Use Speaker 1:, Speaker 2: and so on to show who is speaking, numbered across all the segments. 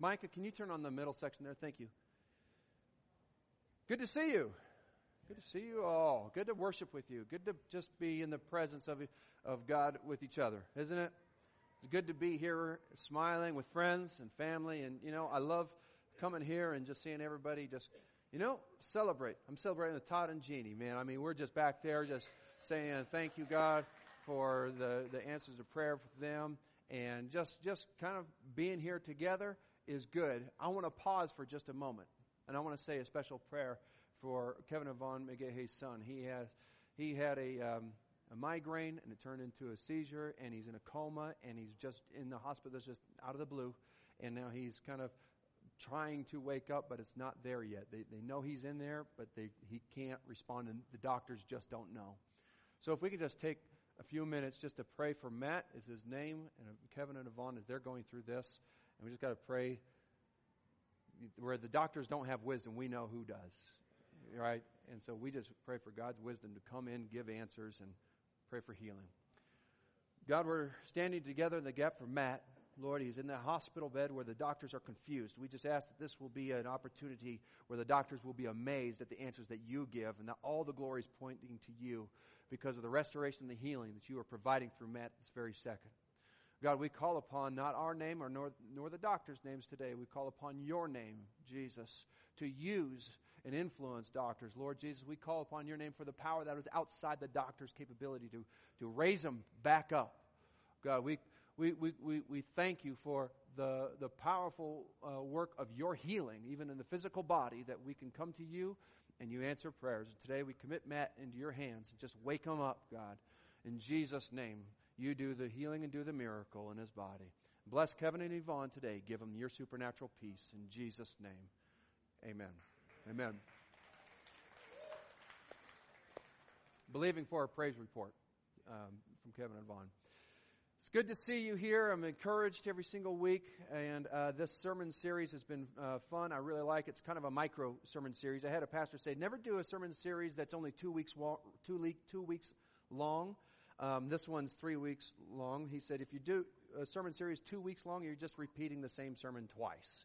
Speaker 1: Micah, can you turn on the middle section there? Thank you. Good to see you. Good to see you all. Good to worship with you. Good to just be in the presence of, of God with each other, isn't it? It's good to be here smiling with friends and family. And, you know, I love coming here and just seeing everybody just, you know, celebrate. I'm celebrating with Todd and Jeannie, man. I mean, we're just back there just saying thank you, God, for the, the answers of prayer for them. And just, just kind of being here together is good. I want to pause for just a moment. And I want to say a special prayer for Kevin Yvonne McGahey's son. He has he had a um, a migraine and it turned into a seizure and he's in a coma and he's just in the hospital just out of the blue and now he's kind of trying to wake up but it's not there yet they, they know he's in there but they, he can't respond and the doctors just don't know so if we could just take a few minutes just to pray for matt is his name and kevin and yvonne as they're going through this and we just got to pray where the doctors don't have wisdom we know who does right? And so we just pray for God's wisdom to come in, give answers, and pray for healing. God, we're standing together in the gap for Matt. Lord, he's in the hospital bed where the doctors are confused. We just ask that this will be an opportunity where the doctors will be amazed at the answers that you give and that all the glory is pointing to you because of the restoration and the healing that you are providing through Matt this very second. God, we call upon not our name or nor, nor the doctors' names today. We call upon your name, Jesus, to use and influence doctors. Lord Jesus, we call upon your name for the power that is outside the doctor's capability to, to raise them back up. God, we, we, we, we, we thank you for the, the powerful uh, work of your healing, even in the physical body, that we can come to you and you answer prayers. Today we commit Matt into your hands and just wake him up, God. In Jesus' name you do the healing and do the miracle in his body. Bless Kevin and Yvonne today. Give them your supernatural peace. In Jesus' name, amen. Amen. Believing for a praise report um, from Kevin and Yvonne. It's good to see you here. I'm encouraged every single week, and uh, this sermon series has been uh, fun. I really like it. It's kind of a micro sermon series. I had a pastor say, "Never do a sermon series that's only two weeks two, two weeks long." Um, this one's three weeks long. He said, if you do a sermon series two weeks long, you're just repeating the same sermon twice.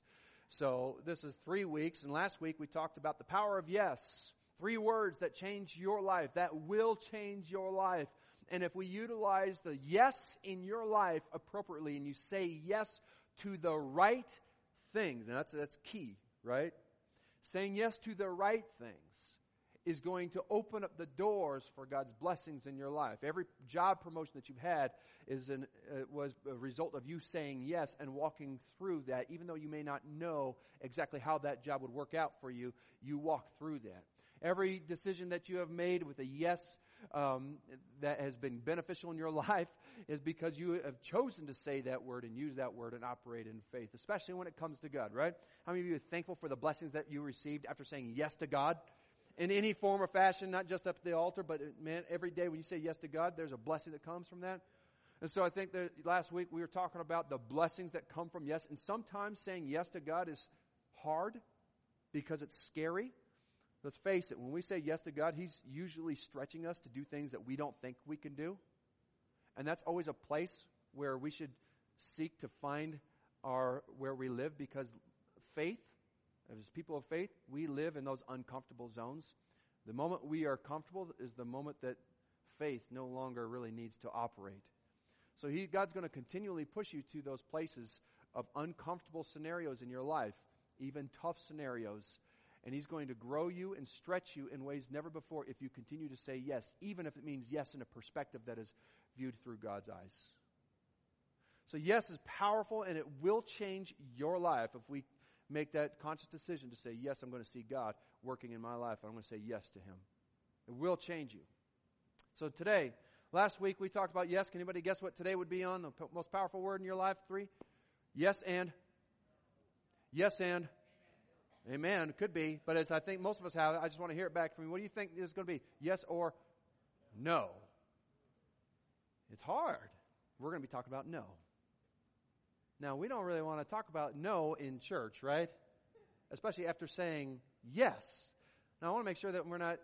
Speaker 1: So this is three weeks. And last week we talked about the power of yes. Three words that change your life, that will change your life. And if we utilize the yes in your life appropriately and you say yes to the right things, and that's, that's key, right? Saying yes to the right things is going to open up the doors for God's blessings in your life. Every job promotion that you've had is an, uh, was a result of you saying yes and walking through that. Even though you may not know exactly how that job would work out for you, you walk through that. Every decision that you have made with a yes um, that has been beneficial in your life is because you have chosen to say that word and use that word and operate in faith, especially when it comes to God, right? How many of you are thankful for the blessings that you received after saying yes to God? In any form or fashion, not just up at the altar, but man, every day when you say yes to God, there's a blessing that comes from that. And so I think that last week we were talking about the blessings that come from yes. And sometimes saying yes to God is hard because it's scary. Let's face it, when we say yes to God, He's usually stretching us to do things that we don't think we can do. And that's always a place where we should seek to find our, where we live because faith as people of faith, we live in those uncomfortable zones. The moment we are comfortable is the moment that faith no longer really needs to operate. So he, God's going to continually push you to those places of uncomfortable scenarios in your life, even tough scenarios. And he's going to grow you and stretch you in ways never before if you continue to say yes, even if it means yes in a perspective that is viewed through God's eyes. So yes is powerful and it will change your life if we make that conscious decision to say, yes, I'm going to see God working in my life. I'm going to say yes to Him. It will change you. So today, last week we talked about yes. Can anybody guess what today would be on? The most powerful word in your life? Three? Yes and? Yes and? Amen. Could be, but as I think most of us have, I just want to hear it back from you. What do you think is going to be? Yes or no? It's hard. We're going to be talking about no. Now, we don't really want to talk about no in church, right? Especially after saying yes. Now, I want to make sure that we're not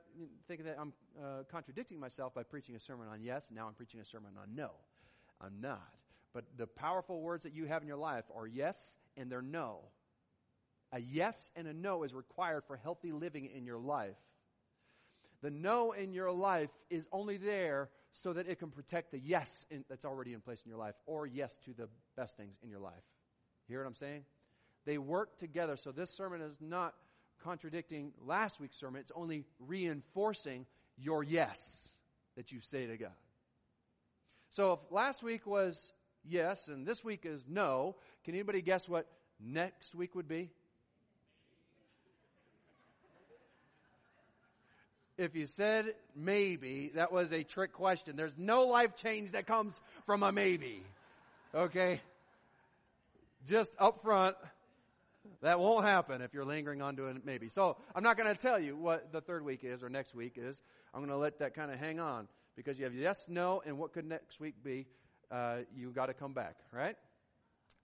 Speaker 1: thinking that I'm uh, contradicting myself by preaching a sermon on yes, and now I'm preaching a sermon on no. I'm not. But the powerful words that you have in your life are yes and they're no. A yes and a no is required for healthy living in your life. The no in your life is only there so that it can protect the yes in, that's already in place in your life or yes to the best things in your life. You hear what I'm saying? They work together. So this sermon is not contradicting last week's sermon. It's only reinforcing your yes that you say to God. So if last week was yes and this week is no, can anybody guess what next week would be? If you said maybe, that was a trick question. There's no life change that comes from a maybe. Okay? Just up front, that won't happen if you're lingering on to it maybe. So I'm not going to tell you what the third week is or next week is. I'm going to let that kind of hang on because you have yes, no, and what could next week be? Uh, you got to come back, right?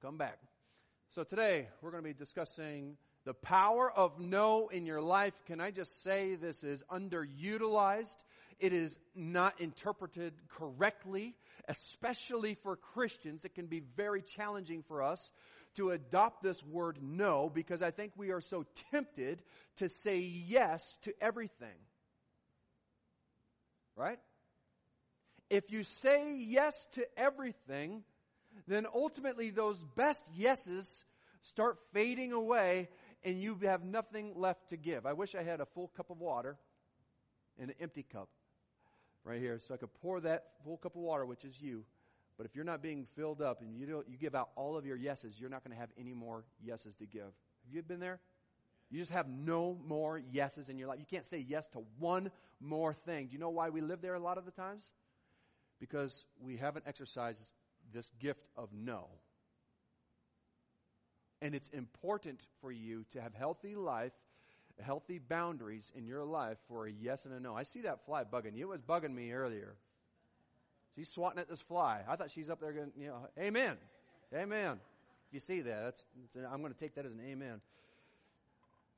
Speaker 1: Come back. So today we're going to be discussing the power of no in your life. Can I just say this is underutilized? It is not interpreted correctly, especially for Christians. It can be very challenging for us to adopt this word no because I think we are so tempted to say yes to everything. Right? If you say yes to everything, then ultimately those best yeses start fading away and you have nothing left to give. I wish I had a full cup of water and an empty cup right here so I could pour that full cup of water, which is you. But if you're not being filled up and you, you give out all of your yeses, you're not going to have any more yeses to give. Have you been there? You just have no more yeses in your life. You can't say yes to one more thing. Do you know why we live there a lot of the times? Because we haven't exercised this gift of no. And it's important for you to have healthy life, healthy boundaries in your life for a yes and a no. I see that fly bugging you. It was bugging me earlier. She's swatting at this fly. I thought she's up there going, you know, amen. Amen. If you see that, that's, that's I'm going to take that as an amen.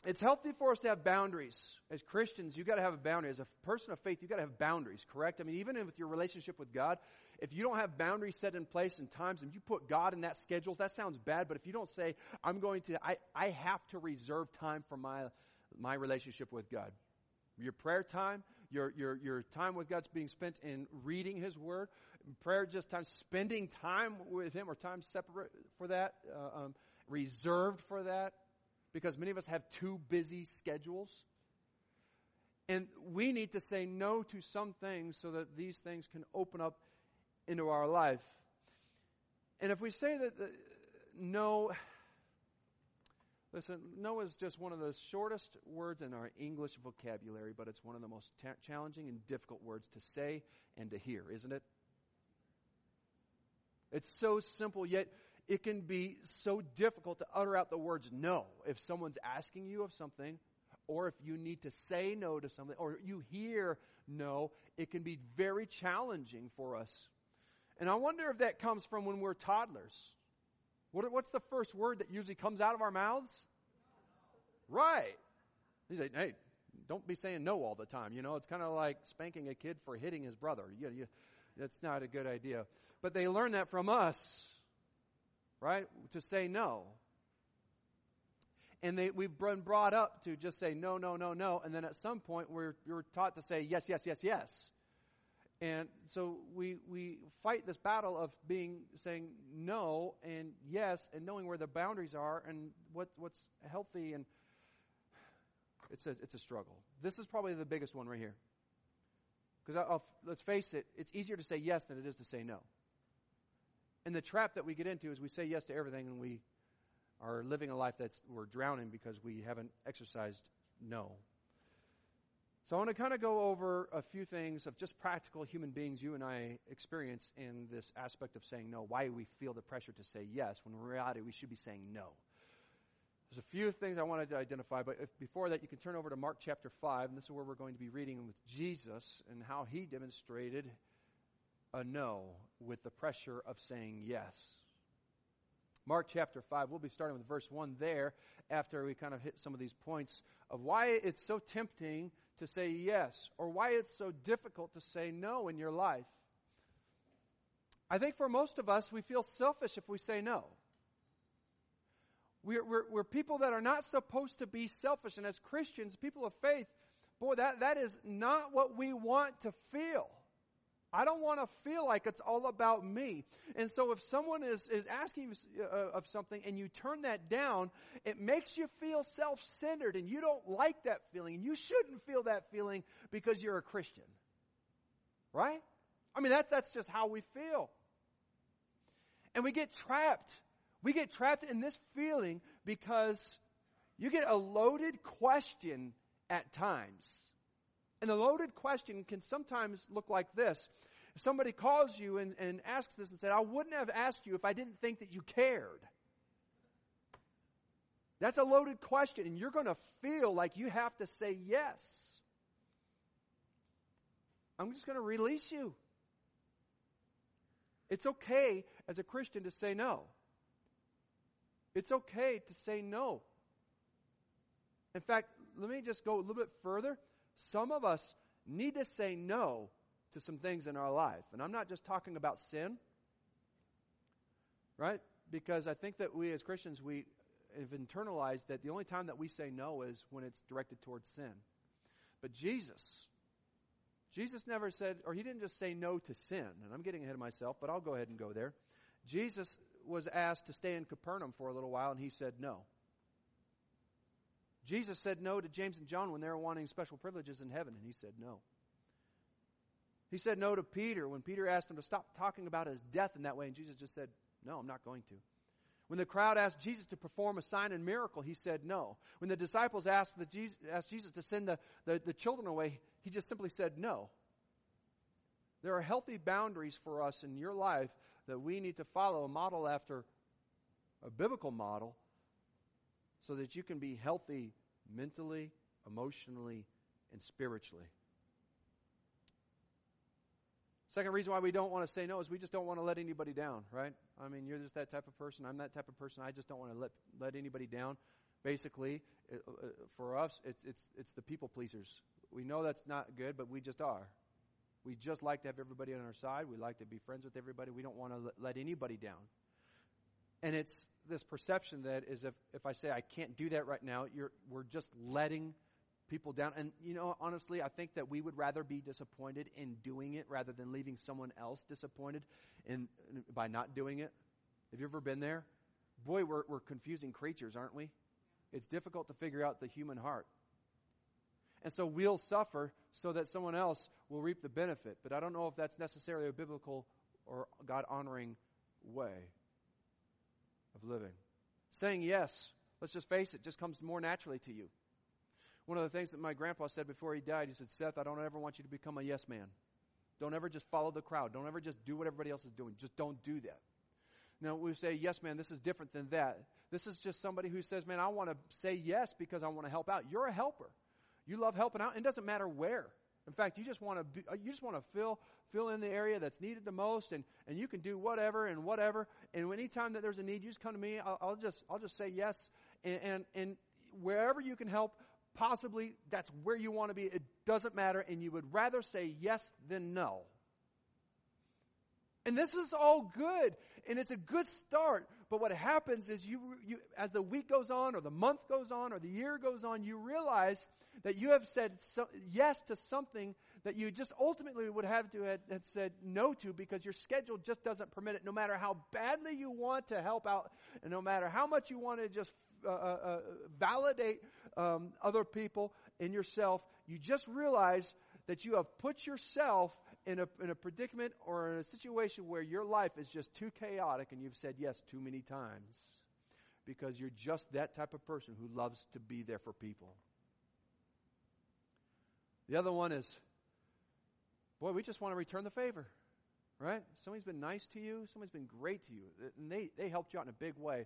Speaker 1: It's healthy for us to have boundaries. As Christians, you've got to have a boundary. As a person of faith, you've got to have boundaries, correct? I mean, even with your relationship with God, if you don't have boundaries set in place and times and you put God in that schedule, that sounds bad, but if you don't say, I'm going to, I, I have to reserve time for my, my relationship with God. Your prayer time, your, your, your time with God's being spent in reading His Word, prayer just time, spending time with Him or time separate for that, uh, um, reserved for that, because many of us have too busy schedules. And we need to say no to some things so that these things can open up into our life. And if we say that the, no, listen, no is just one of the shortest words in our English vocabulary, but it's one of the most ta- challenging and difficult words to say and to hear, isn't it? It's so simple, yet it can be so difficult to utter out the words no if someone's asking you of something or if you need to say no to something or you hear no, it can be very challenging for us. And I wonder if that comes from when we're toddlers. What, what's the first word that usually comes out of our mouths? Right. You say, hey, don't be saying no all the time. You know, it's kind of like spanking a kid for hitting his brother. You, you, that's not a good idea. But they learn that from us, right? To say no. And they, we've been brought up to just say no, no, no, no. And then at some point, we're, we're taught to say yes, yes, yes, yes. And so we, we fight this battle of being, saying no and yes and knowing where the boundaries are and what, what's healthy and it's a, it's a struggle. This is probably the biggest one right here. Because let's face it, it's easier to say yes than it is to say no. And the trap that we get into is we say yes to everything and we are living a life that's we're drowning because we haven't exercised no. So I want to kind of go over a few things of just practical human beings you and I experience in this aspect of saying no, why we feel the pressure to say yes, when in reality we should be saying no. There's a few things I wanted to identify, but if, before that, you can turn over to Mark chapter 5, and this is where we're going to be reading with Jesus and how he demonstrated a no with the pressure of saying yes. Mark chapter 5, we'll be starting with verse 1 there after we kind of hit some of these points of why it's so tempting to say yes or why it's so difficult to say no in your life. I think for most of us, we feel selfish if we say no. We're, we're, we're people that are not supposed to be selfish. And as Christians, people of faith, boy, that, that is not what we want to feel. I don't want to feel like it's all about me. And so if someone is, is asking uh, of something and you turn that down, it makes you feel self-centered and you don't like that feeling. And you shouldn't feel that feeling because you're a Christian. Right? I mean, that, that's just how we feel. And we get trapped. We get trapped in this feeling because you get a loaded question at times. And the loaded question can sometimes look like this. If somebody calls you and, and asks this and said, I wouldn't have asked you if I didn't think that you cared. That's a loaded question, and you're going to feel like you have to say yes. I'm just going to release you. It's okay as a Christian to say no. It's okay to say no. In fact, let me just go a little bit further. Some of us need to say no to some things in our life. And I'm not just talking about sin, right? Because I think that we as Christians, we have internalized that the only time that we say no is when it's directed towards sin. But Jesus, Jesus never said, or he didn't just say no to sin. And I'm getting ahead of myself, but I'll go ahead and go there. Jesus was asked to stay in Capernaum for a little while, and he said no. Jesus said no to James and John when they were wanting special privileges in heaven, and he said no. He said no to Peter when Peter asked him to stop talking about his death in that way, and Jesus just said, No, I'm not going to. When the crowd asked Jesus to perform a sign and miracle, he said no. When the disciples asked, the Jesus, asked Jesus to send the, the, the children away, he just simply said no. There are healthy boundaries for us in your life that we need to follow, a model after a biblical model so that you can be healthy mentally, emotionally, and spiritually. Second reason why we don't want to say no is we just don't want to let anybody down, right? I mean, you're just that type of person. I'm that type of person. I just don't want to let, let anybody down. Basically, it, uh, for us, it's, it's, it's the people pleasers. We know that's not good, but we just are. We just like to have everybody on our side. We like to be friends with everybody. We don't want to let anybody down. And it's this perception that is if, if I say I can't do that right now, we're just letting people down. And, you know, honestly, I think that we would rather be disappointed in doing it rather than leaving someone else disappointed in, by not doing it. Have you ever been there? Boy, we're, we're confusing creatures, aren't we? It's difficult to figure out the human heart. And so we'll suffer so that someone else will reap the benefit. But I don't know if that's necessarily a biblical or God honoring way of living. Saying yes, let's just face it, just comes more naturally to you. One of the things that my grandpa said before he died, he said, Seth, I don't ever want you to become a yes man. Don't ever just follow the crowd. Don't ever just do what everybody else is doing. Just don't do that. Now, we say, yes, man, this is different than that. This is just somebody who says, man, I want to say yes because I want to help out. You're a helper. You love helping out. It doesn't matter where. In fact, you just want to uh, you just want to fill fill in the area that's needed the most, and, and you can do whatever and whatever. And anytime that there's a need, you just come to me. I'll, I'll just I'll just say yes, and, and and wherever you can help, possibly that's where you want to be. It doesn't matter, and you would rather say yes than no. And this is all good, and it's a good start. But what happens is you, you, as the week goes on, or the month goes on, or the year goes on, you realize that you have said so, yes to something that you just ultimately would have to have, have said no to because your schedule just doesn't permit it. No matter how badly you want to help out, and no matter how much you want to just uh, uh, uh validate um, other people and yourself, you just realize that you have put yourself in a, in a predicament or in a situation where your life is just too chaotic and you've said yes too many times because you're just that type of person who loves to be there for people. The other one is, boy, we just want to return the favor, right? Somebody's been nice to you, somebody's been great to you, and they, they helped you out in a big way.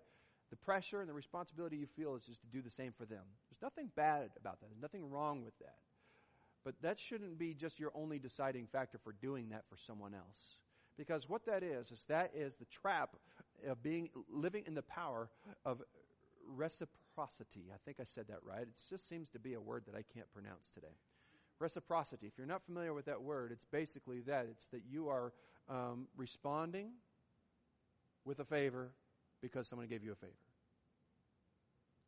Speaker 1: The pressure and the responsibility you feel is just to do the same for them. There's nothing bad about that. There's nothing wrong with that. But that shouldn't be just your only deciding factor for doing that for someone else. Because what that is, is that is the trap of being, living in the power of reciprocity. I think I said that right. It just seems to be a word that I can't pronounce today. Reciprocity. If you're not familiar with that word, it's basically that. It's that you are um, responding with a favor because someone gave you a favor.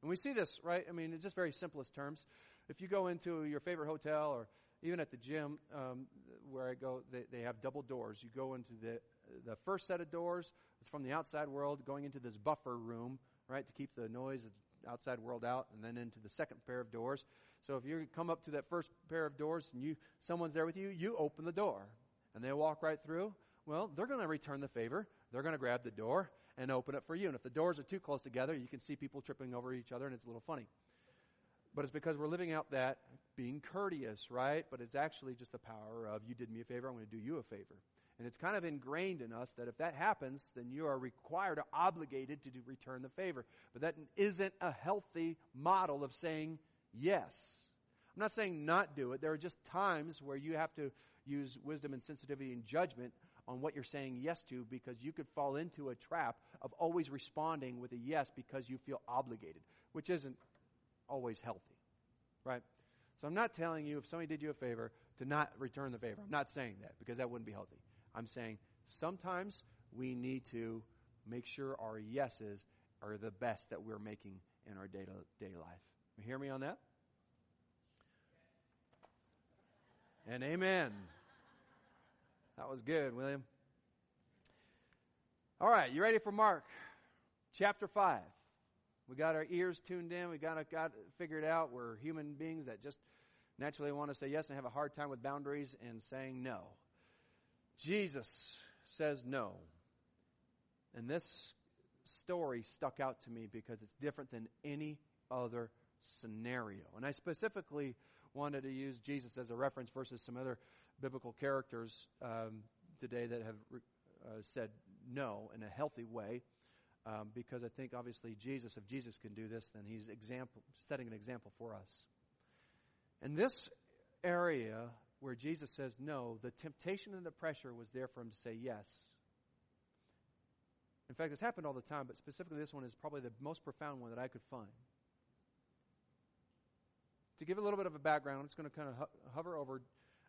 Speaker 1: And we see this, right? I mean, in just very simplest terms. If you go into your favorite hotel or even at the gym um, where I go, they, they have double doors. You go into the, the first set of doors, it's from the outside world, going into this buffer room, right, to keep the noise of the outside world out, and then into the second pair of doors. So if you come up to that first pair of doors and you someone's there with you, you open the door. And they walk right through. Well, they're going to return the favor. They're going to grab the door and open it for you. And if the doors are too close together, you can see people tripping over each other, and it's a little funny. But it's because we're living out that being courteous, right? But it's actually just the power of you did me a favor, I'm going to do you a favor. And it's kind of ingrained in us that if that happens, then you are required or obligated to do, return the favor. But that isn't a healthy model of saying yes. I'm not saying not do it. There are just times where you have to use wisdom and sensitivity and judgment on what you're saying yes to because you could fall into a trap of always responding with a yes because you feel obligated, which isn't always healthy, right? So I'm not telling you if somebody did you a favor to not return the favor. I'm not saying that because that wouldn't be healthy. I'm saying sometimes we need to make sure our yeses are the best that we're making in our day to day life. You hear me on that? And amen. That was good, William. All right, you ready for Mark chapter 5? We got our ears tuned in. We got, got figured out. We're human beings that just naturally want to say yes and have a hard time with boundaries and saying no. Jesus says no. And this story stuck out to me because it's different than any other scenario. And I specifically wanted to use Jesus as a reference versus some other biblical characters um, today that have uh, said no in a healthy way. Um, because I think obviously Jesus, if Jesus can do this, then he's example, setting an example for us. In this area where Jesus says no, the temptation and the pressure was there for him to say yes. In fact, this happened all the time, but specifically this one is probably the most profound one that I could find. To give a little bit of a background, I'm just going to kind of ho- hover over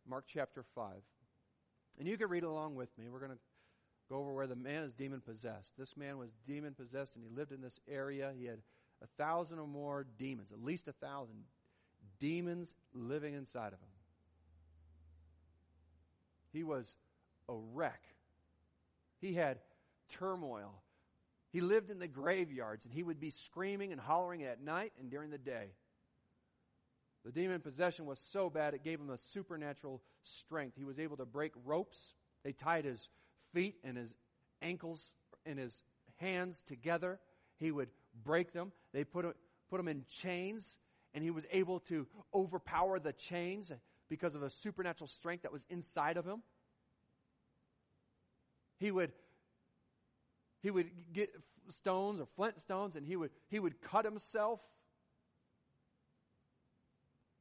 Speaker 1: Mark chapter 5. And you can read along with me. We're going to go over where the man is demon possessed. This man was demon possessed and he lived in this area. He had a thousand or more demons, at least a thousand demons living inside of him. He was a wreck. He had turmoil. He lived in the graveyards and he would be screaming and hollering at night and during the day. The demon possession was so bad it gave him a supernatural strength. He was able to break ropes. They tied his feet and his ankles and his hands together. He would break them. They put him, put him in chains, and he was able to overpower the chains because of a supernatural strength that was inside of him. He would he would get stones or flint stones and he would he would cut himself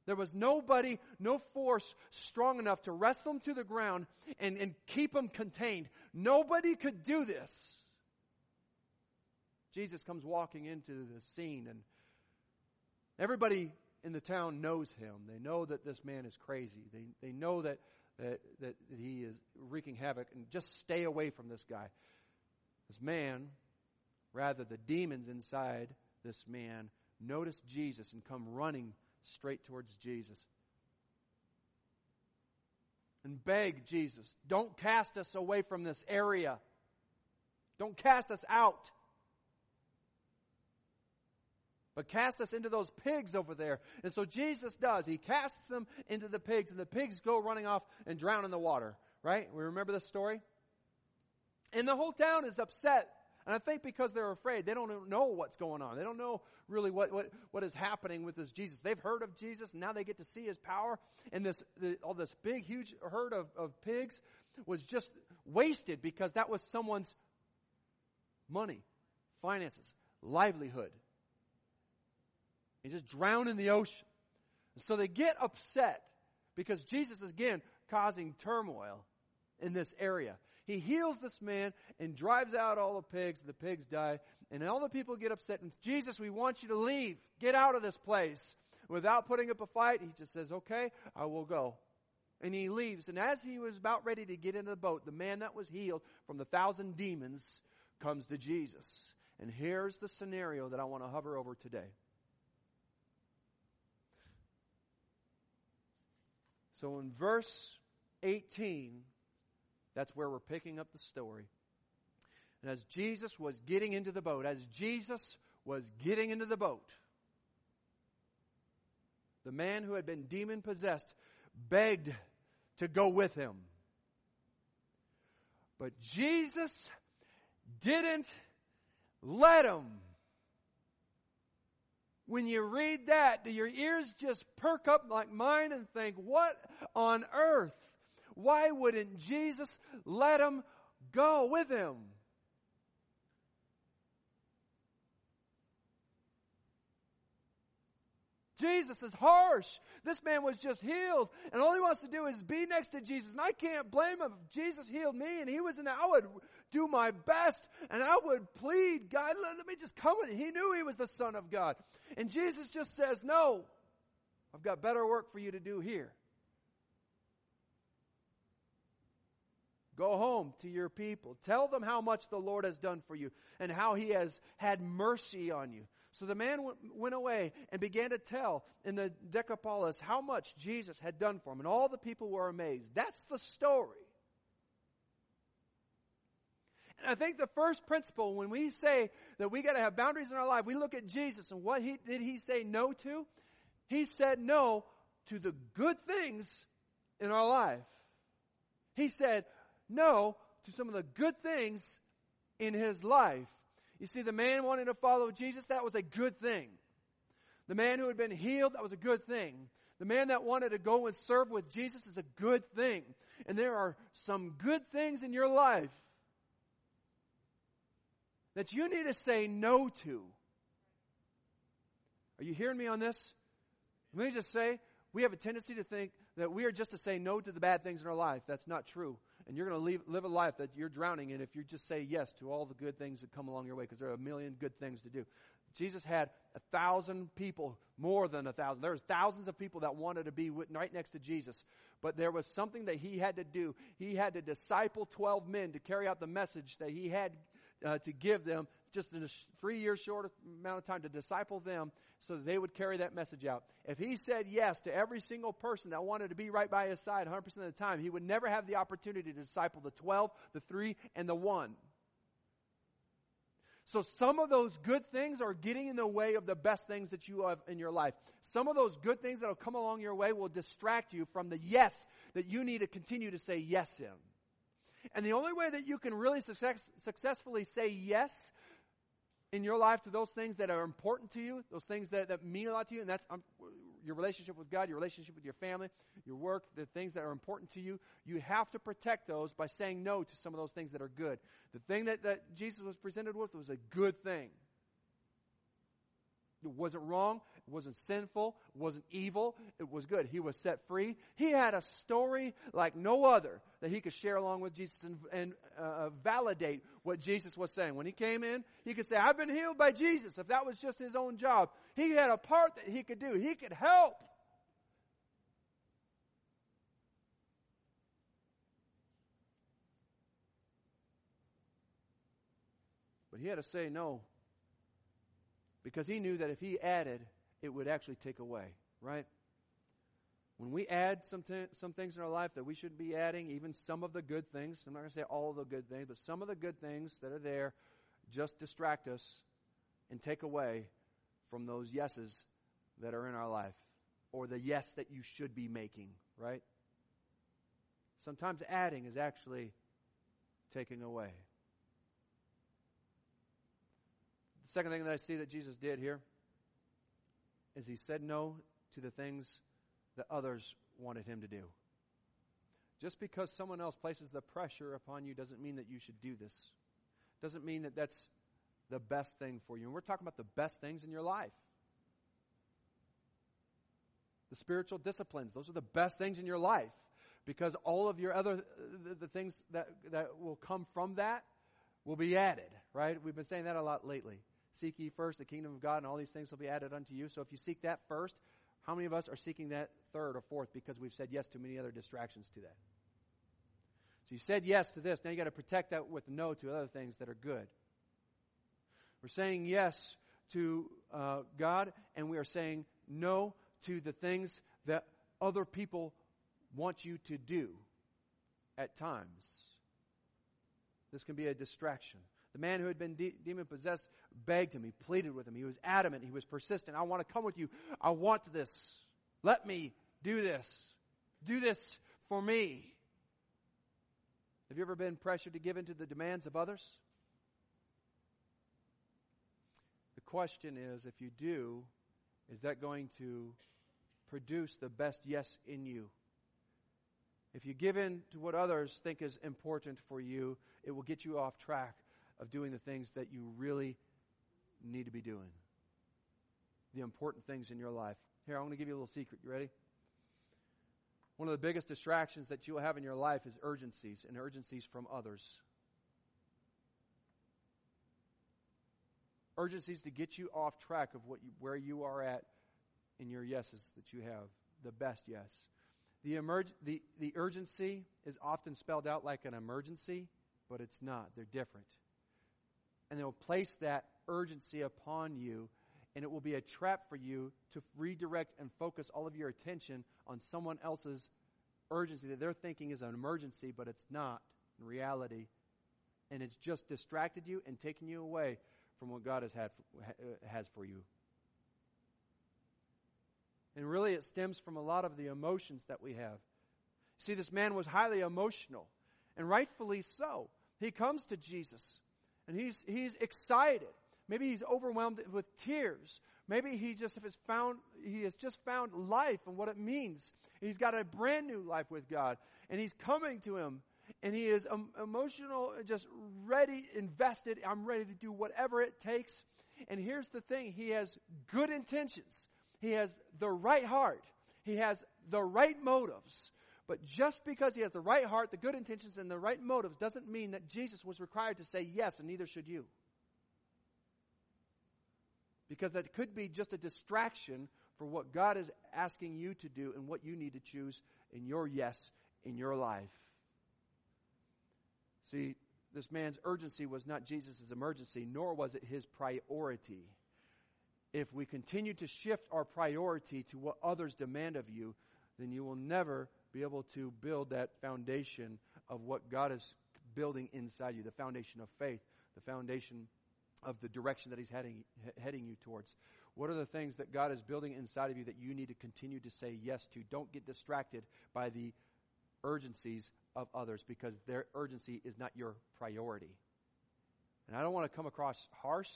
Speaker 1: there was nobody, no force strong enough to wrestle him to the ground and, and keep him contained. Nobody could do this. Jesus comes walking into the scene, and everybody in the town knows him. They know that this man is crazy. They, they know that, that, that he is wreaking havoc, and just stay away from this guy. This man, rather, the demons inside this man, notice Jesus and come running straight towards Jesus. And beg Jesus, don't cast us away from this area. Don't cast us out. But cast us into those pigs over there. And so Jesus does. He casts them into the pigs, and the pigs go running off and drown in the water. Right? We remember this story? And the whole town is upset and I think because they're afraid, they don't know what's going on. They don't know really what, what, what is happening with this Jesus. They've heard of Jesus, and now they get to see his power. And this, the, all this big, huge herd of, of pigs was just wasted because that was someone's money, finances, livelihood. He just drowned in the ocean. And so they get upset because Jesus is again causing turmoil in this area. He heals this man and drives out all the pigs. The pigs die. And all the people get upset and, Jesus, we want you to leave. Get out of this place. Without putting up a fight, he just says, okay, I will go. And he leaves. And as he was about ready to get into the boat, the man that was healed from the thousand demons comes to Jesus. And here's the scenario that I want to hover over today. So in verse 18, that's where we're picking up the story. And as Jesus was getting into the boat, as Jesus was getting into the boat, the man who had been demon possessed begged to go with him. But Jesus didn't let him. When you read that, do your ears just perk up like mine and think, what on earth? Why wouldn't Jesus let him go with him? Jesus is harsh. This man was just healed, and all he wants to do is be next to Jesus. And I can't blame him. If Jesus healed me, and he was in. I would do my best, and I would plead, God, let, me just come with. He knew he was the Son of God, and Jesus just says, "No, I've got better work for you to do here." Go home to your people. Tell them how much the Lord has done for you and how he has had mercy on you. So the man went away and began to tell in the Decapolis how much Jesus had done for him, and all the people were amazed. That's the story. And I think the first principle when we say that we got to have boundaries in our life, we look at Jesus and what he, did he say no to? He said no to the good things in our life. He said no to some of the good things in his life. You see, the man wanting to follow Jesus, that was a good thing. The man who had been healed, that was a good thing. The man that wanted to go and serve with Jesus is a good thing. And there are some good things in your life that you need to say no to. Are you hearing me on this? Let me just say, we have a tendency to think that we are just to say no to the bad things in our life. That's not true and you're going to live a life that you're drowning in if you just say yes to all the good things that come along your way because there are a million good things to do. Jesus had a thousand people, more than a thousand. There were thousands of people that wanted to be right next to Jesus. But there was something that he had to do. He had to disciple 12 men to carry out the message that he had uh, to give them just in a three year short amount of time to disciple them so that they would carry that message out. If he said yes to every single person that wanted to be right by his side 100% of the time, he would never have the opportunity to disciple the 12, the 3, and the 1. So some of those good things are getting in the way of the best things that you have in your life. Some of those good things that will come along your way will distract you from the yes that you need to continue to say yes in. And the only way that you can really success, successfully say yes in your life to those things that are important to you, those things that, that mean a lot to you, and that's um, your relationship with God, your relationship with your family, your work, the things that are important to you, you have to protect those by saying no to some of those things that are good. The thing that, that Jesus was presented with was a good thing. It wasn't wrong. Wasn't sinful. Wasn't evil. It was good. He was set free. He had a story like no other that he could share along with Jesus and, and uh, validate what Jesus was saying. When he came in, he could say, I've been healed by Jesus. If that was just his own job, he had a part that he could do. He could help. But he had to say no because he knew that if he added, it would actually take away, right? When we add some, t- some things in our life that we shouldn't be adding, even some of the good things, I'm not going to say all of the good things, but some of the good things that are there just distract us and take away from those yeses that are in our life or the yes that you should be making, right? Sometimes adding is actually taking away. The second thing that I see that Jesus did here is he said no to the things that others wanted him to do. Just because someone else places the pressure upon you doesn't mean that you should do this. Doesn't mean that that's the best thing for you. And we're talking about the best things in your life. The spiritual disciplines, those are the best things in your life because all of your other the, the things that that will come from that will be added, right? We've been saying that a lot lately. Seek ye first the kingdom of God, and all these things will be added unto you. So if you seek that first, how many of us are seeking that third or fourth because we've said yes to many other distractions to that? So you said yes to this. Now you got to protect that with no to other things that are good. We're saying yes to uh, God, and we are saying no to the things that other people want you to do at times. This can be a distraction. The man who had been de- demon possessed begged him. He pleaded with him. He was adamant. He was persistent. I want to come with you. I want this. Let me do this. Do this for me. Have you ever been pressured to give in to the demands of others? The question is if you do, is that going to produce the best yes in you? If you give in to what others think is important for you, it will get you off track of doing the things that you really need to be doing. The important things in your life. Here, I'm going to give you a little secret. You ready? One of the biggest distractions that you'll have in your life is urgencies, and urgencies from others. Urgencies to get you off track of what you, where you are at in your yeses that you have, the best yes. The, emerg- the, the urgency is often spelled out like an emergency, but it's not. They're different. And they'll place that urgency upon you, and it will be a trap for you to redirect and focus all of your attention on someone else's urgency that they're thinking is an emergency, but it's not in reality. And it's just distracted you and taken you away from what God has, had, has for you. And really, it stems from a lot of the emotions that we have. See, this man was highly emotional, and rightfully so. He comes to Jesus, and he's, he's excited. Maybe he's overwhelmed with tears. Maybe he just has found he has just found life and what it means. He's got a brand new life with God, and he's coming to him, and he is um, emotional, just ready, invested. I'm ready to do whatever it takes. And here's the thing: he has good intentions. He has the right heart. He has the right motives. But just because he has the right heart, the good intentions, and the right motives doesn't mean that Jesus was required to say yes, and neither should you. Because that could be just a distraction for what God is asking you to do and what you need to choose in your yes in your life. See, this man's urgency was not Jesus' emergency, nor was it his priority if we continue to shift our priority to what others demand of you, then you will never be able to build that foundation of what God is building inside you, the foundation of faith, the foundation of the direction that He's heading, heading you towards. What are the things that God is building inside of you that you need to continue to say yes to? Don't get distracted by the urgencies of others because their urgency is not your priority. And I don't want to come across harsh,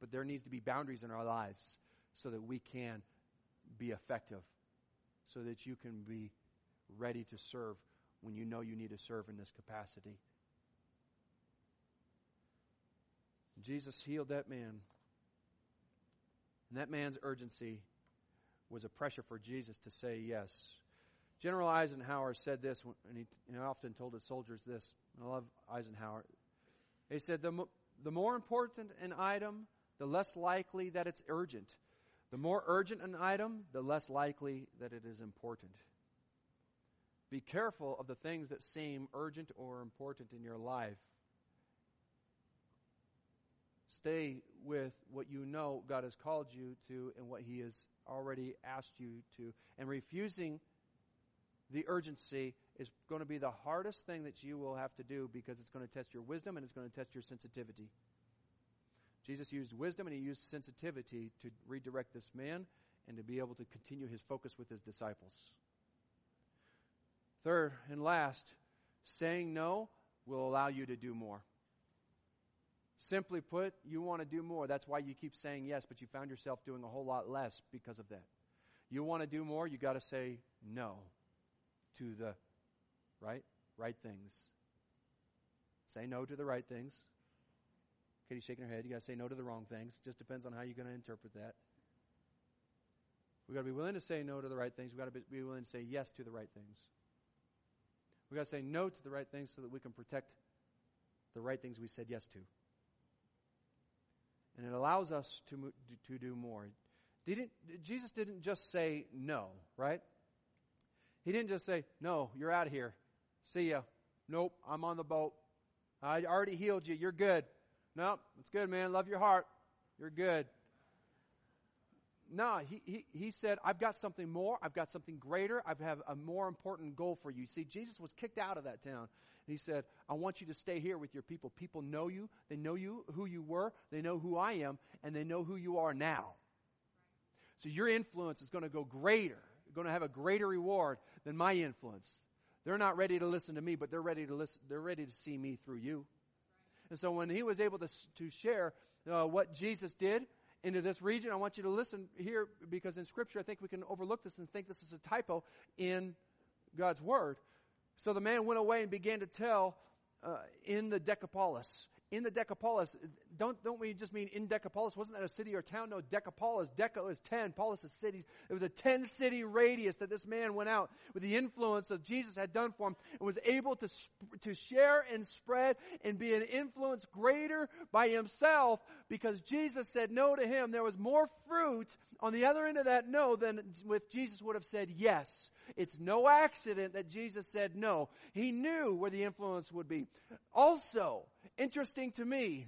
Speaker 1: but there needs to be boundaries in our lives so that we can be effective, so that you can be ready to serve when you know you need to serve in this capacity. Jesus healed that man. And that man's urgency was a pressure for Jesus to say yes. General Eisenhower said this, and he, often told his soldiers this. I love Eisenhower. He said, the, the more important an item, the less likely that it's urgent. The more urgent an item, the less likely that it is important. Be careful of the things that seem urgent or important in your life. Stay with what you know God has called you to and what He has already asked you to. And refusing the urgency is going to be the hardest thing that you will have to do because it's going to test your wisdom and it's going to test your sensitivity. Jesus used wisdom and he used sensitivity to redirect this man and to be able to continue his focus with his disciples. Third and last, saying no will allow you to do more. Simply put, you want to do more. That's why you keep saying yes, but you found yourself doing a whole lot less because of that. You want to do more, you got to say no to the right right things. Say no to the right things. Katie's shaking her head. You got to say no to the wrong things. Just depends on how you're going to interpret that. We've got to be willing to say no to the right things. We've got to be willing to say yes to the right things. We've got to say no to the right things so that we can protect the right things we said yes to. And it allows us to, to do more. Didn't, Jesus didn't just say no, right? He didn't just say, no, you're out of here. See ya. Nope, I'm on the boat. I already healed you. You're good. No, it's good, man. Love your heart. You're good. Nah, he, he, he said, I've got something more. I've got something greater. I have a more important goal for you. See, Jesus was kicked out of that town. And He said, I want you to stay here with your people. People know you. They know you, who you were. They know who I am, and they know who you are now. So your influence is going to go greater. You're going to have a greater reward than my influence. They're not ready to listen to me, but they're ready to listen. They're ready to see me through you. And so when he was able to, to share uh, what Jesus did into this region, I want you to listen here because in Scripture, I think we can overlook this and think this is a typo in God's Word. So the man went away and began to tell uh, in the Decapolis. In the Decapolis, don't, don't we just mean in Decapolis? Wasn't that a city or town? No, Decapolis. Deca is 10. Polis is cities. It was a 10 city radius that this man went out with the influence that Jesus had done for him and was able to, sp- to share and spread and be an influence greater by himself because Jesus said no to him. There was more fruit on the other end of that no than if Jesus would have said yes. It's no accident that Jesus said no. He knew where the influence would be. Also, interesting to me,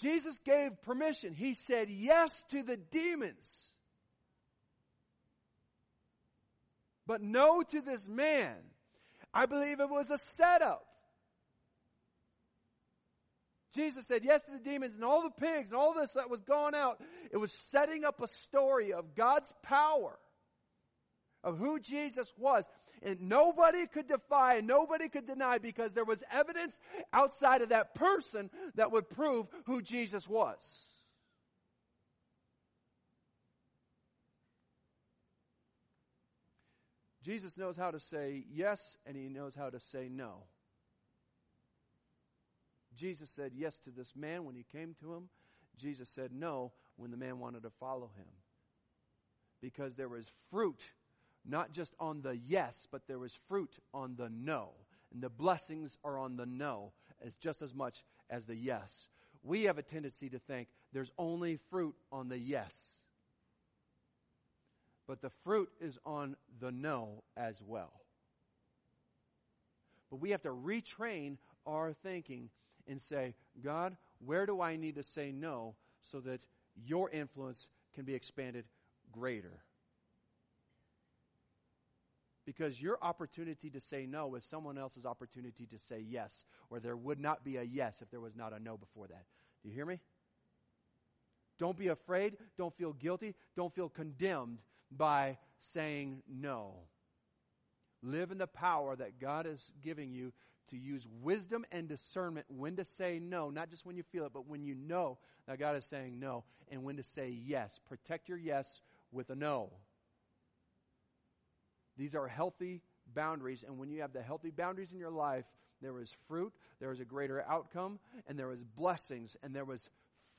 Speaker 1: Jesus gave permission. He said yes to the demons. But no to this man. I believe it was a setup. Jesus said yes to the demons and all the pigs and all this that was going out. It was setting up a story of God's power, of who Jesus was. And nobody could defy and nobody could deny because there was evidence outside of that person that would prove who Jesus was. Jesus knows how to say yes and he knows how to say no. Jesus said yes to this man when he came to him. Jesus said no when the man wanted to follow him. Because there was fruit, not just on the yes, but there was fruit on the no. And the blessings are on the no as just as much as the yes. We have a tendency to think there's only fruit on the yes. But the fruit is on the no as well. But we have to retrain our thinking and say, God, where do I need to say no so that your influence can be expanded greater? Because your opportunity to say no is someone else's opportunity to say yes, or there would not be a yes if there was not a no before that. Do you hear me? Don't be afraid. Don't feel guilty. Don't feel condemned by saying no. Live in the power that God is giving you to use wisdom and discernment when to say no, not just when you feel it, but when you know that God is saying no, and when to say yes. Protect your yes with a no. These are healthy boundaries, and when you have the healthy boundaries in your life, there is fruit, there is a greater outcome, and there is blessings, and there was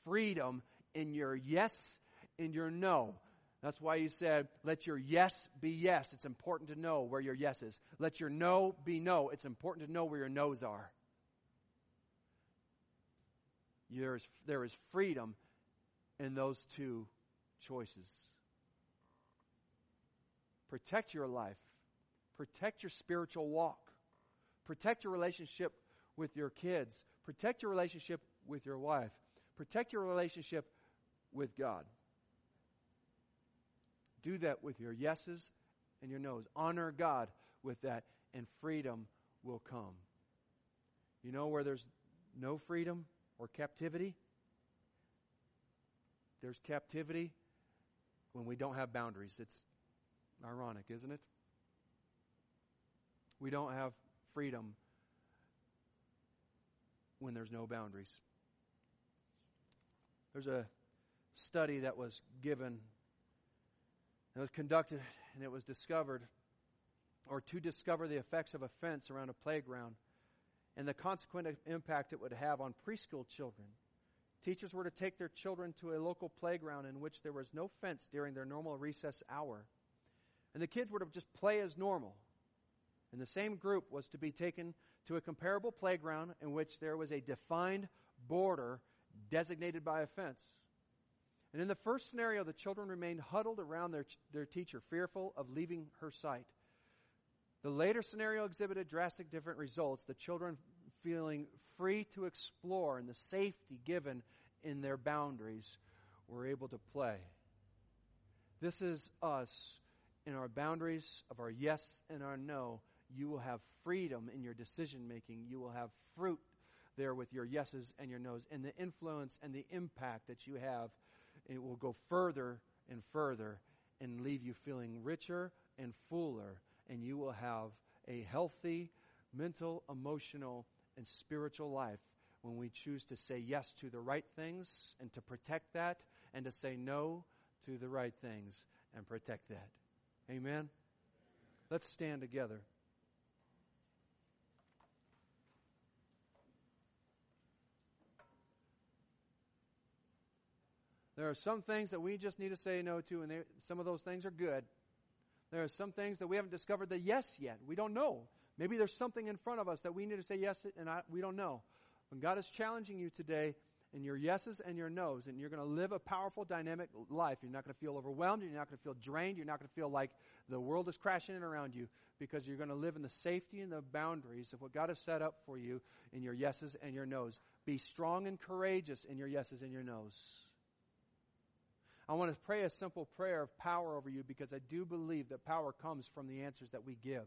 Speaker 1: freedom in your yes and your no. That's why he said, let your yes be yes. It's important to know where your yes is. Let your no be no. It's important to know where your no's are. There's, there is freedom in those two choices. Protect your life. Protect your spiritual walk. Protect your relationship with your kids. Protect your relationship with your wife. Protect your relationship with God. Do that with your yeses and your no's. Honor God with that, and freedom will come. You know where there's no freedom or captivity? There's captivity when we don't have boundaries. It's ironic, isn't it? We don't have freedom when there's no boundaries. There's a study that was given it was conducted and it was discovered, or to discover the effects of a fence around a playground and the consequent impact it would have on preschool children. Teachers were to take their children to a local playground in which there was no fence during their normal recess hour. And the kids were to just play as normal. And the same group was to be taken to a comparable playground in which there was a defined border designated by a fence. And in the first scenario, the children remained huddled around their, their teacher, fearful of leaving her sight. The later scenario exhibited drastic different results, the children feeling free to explore and the safety given in their boundaries were able to play. This is us in our boundaries of our yes and our no. You will have freedom in your decision making. You will have fruit there with your yeses and your nos. And the influence and the impact that you have, it will go further and further and leave you feeling richer and fuller. And you will have a healthy mental, emotional, and spiritual life when we choose to say yes to the right things and to protect that, and to say no to the right things and protect that. Amen? Let's stand together. There are some things that we just need to say no to, and they, some of those things are good. There are some things that we haven't discovered the yes yet. We don't know. Maybe there's something in front of us that we need to say yes, and I, we don't know. When God is challenging you today in your yeses and your nos, and you're going to live a powerful, dynamic life, you're not going to feel overwhelmed, you're not going to feel drained, you're not going to feel like the world is crashing in around you, because you're going to live in the safety and the boundaries of what God has set up for you in your yeses and your nos. Be strong and courageous in your yeses and your nos. I want to pray a simple prayer of power over you because I do believe that power comes from the answers that we give.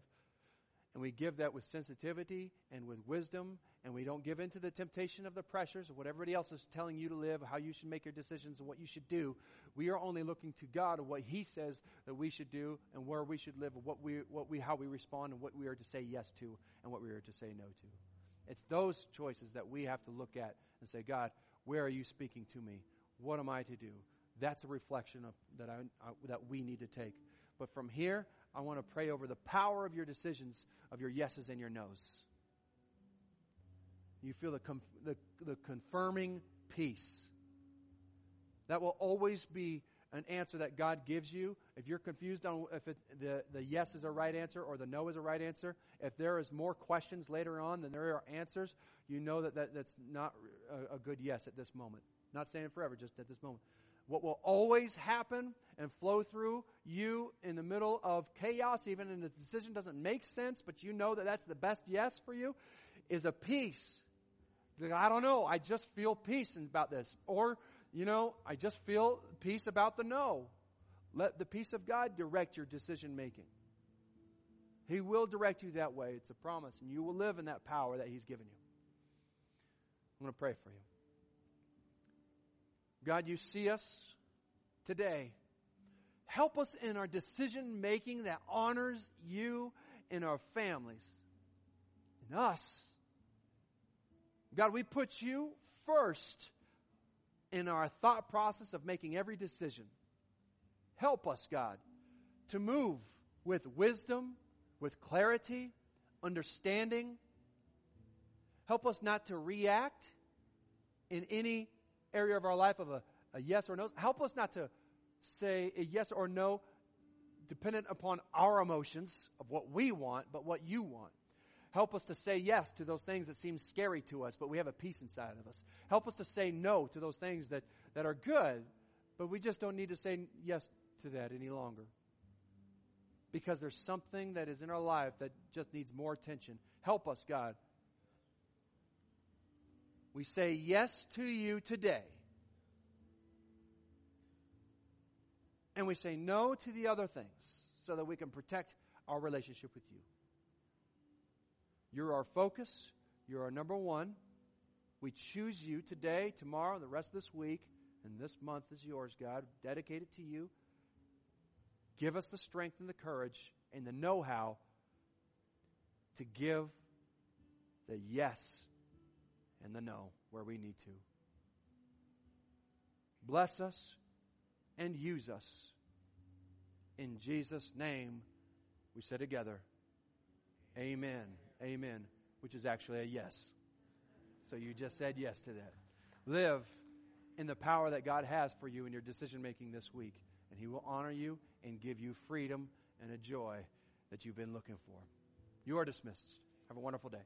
Speaker 1: And we give that with sensitivity and with wisdom, and we don't give in to the temptation of the pressures of what everybody else is telling you to live, how you should make your decisions, and what you should do. We are only looking to God of what He says that we should do, and where we should live, and what we, what we, how we respond, and what we are to say yes to, and what we are to say no to. It's those choices that we have to look at and say, God, where are you speaking to me? What am I to do? That's a reflection of, that, I, that we need to take. But from here, I want to pray over the power of your decisions, of your yeses and your nos. You feel the, com- the, the confirming peace. That will always be an answer that God gives you. If you're confused on if it, the, the yes is a right answer or the no is a right answer, if there is more questions later on than there are answers, you know that, that that's not a, a good yes at this moment. Not saying forever, just at this moment. What will always happen and flow through you in the middle of chaos, even when the decision doesn't make sense, but you know that that's the best yes for you, is a peace. I don't know. I just feel peace about this. Or, you know, I just feel peace about the no. Let the peace of God direct your decision making. He will direct you that way. It's a promise. And you will live in that power that He's given you. I'm going to pray for you. God, you see us today. Help us in our decision making that honors you and our families, and us. God, we put you first in our thought process of making every decision. Help us, God, to move with wisdom, with clarity, understanding. Help us not to react in any area of our life of a, a yes or no. Help us not to say a yes or no dependent upon our emotions of what we want, but what you want. Help us to say yes to those things that seem scary to us, but we have a peace inside of us. Help us to say no to those things that, that are good, but we just don't need to say yes to that any longer. Because there's something that is in our life that just needs more attention. Help us, God, we say yes to you today. And we say no to the other things so that we can protect our relationship with you. You're our focus. You're our number one. We choose you today, tomorrow, the rest of this week, and this month is yours, God. Dedicate it to you. Give us the strength and the courage and the know how to give the yes and the no where we need to. Bless us and use us. In Jesus' name, we say together, Amen. Amen. Which is actually a yes. So you just said yes to that. Live in the power that God has for you in your decision making this week, and He will honor you and give you freedom and a joy that you've been looking for. You are dismissed. Have a wonderful day.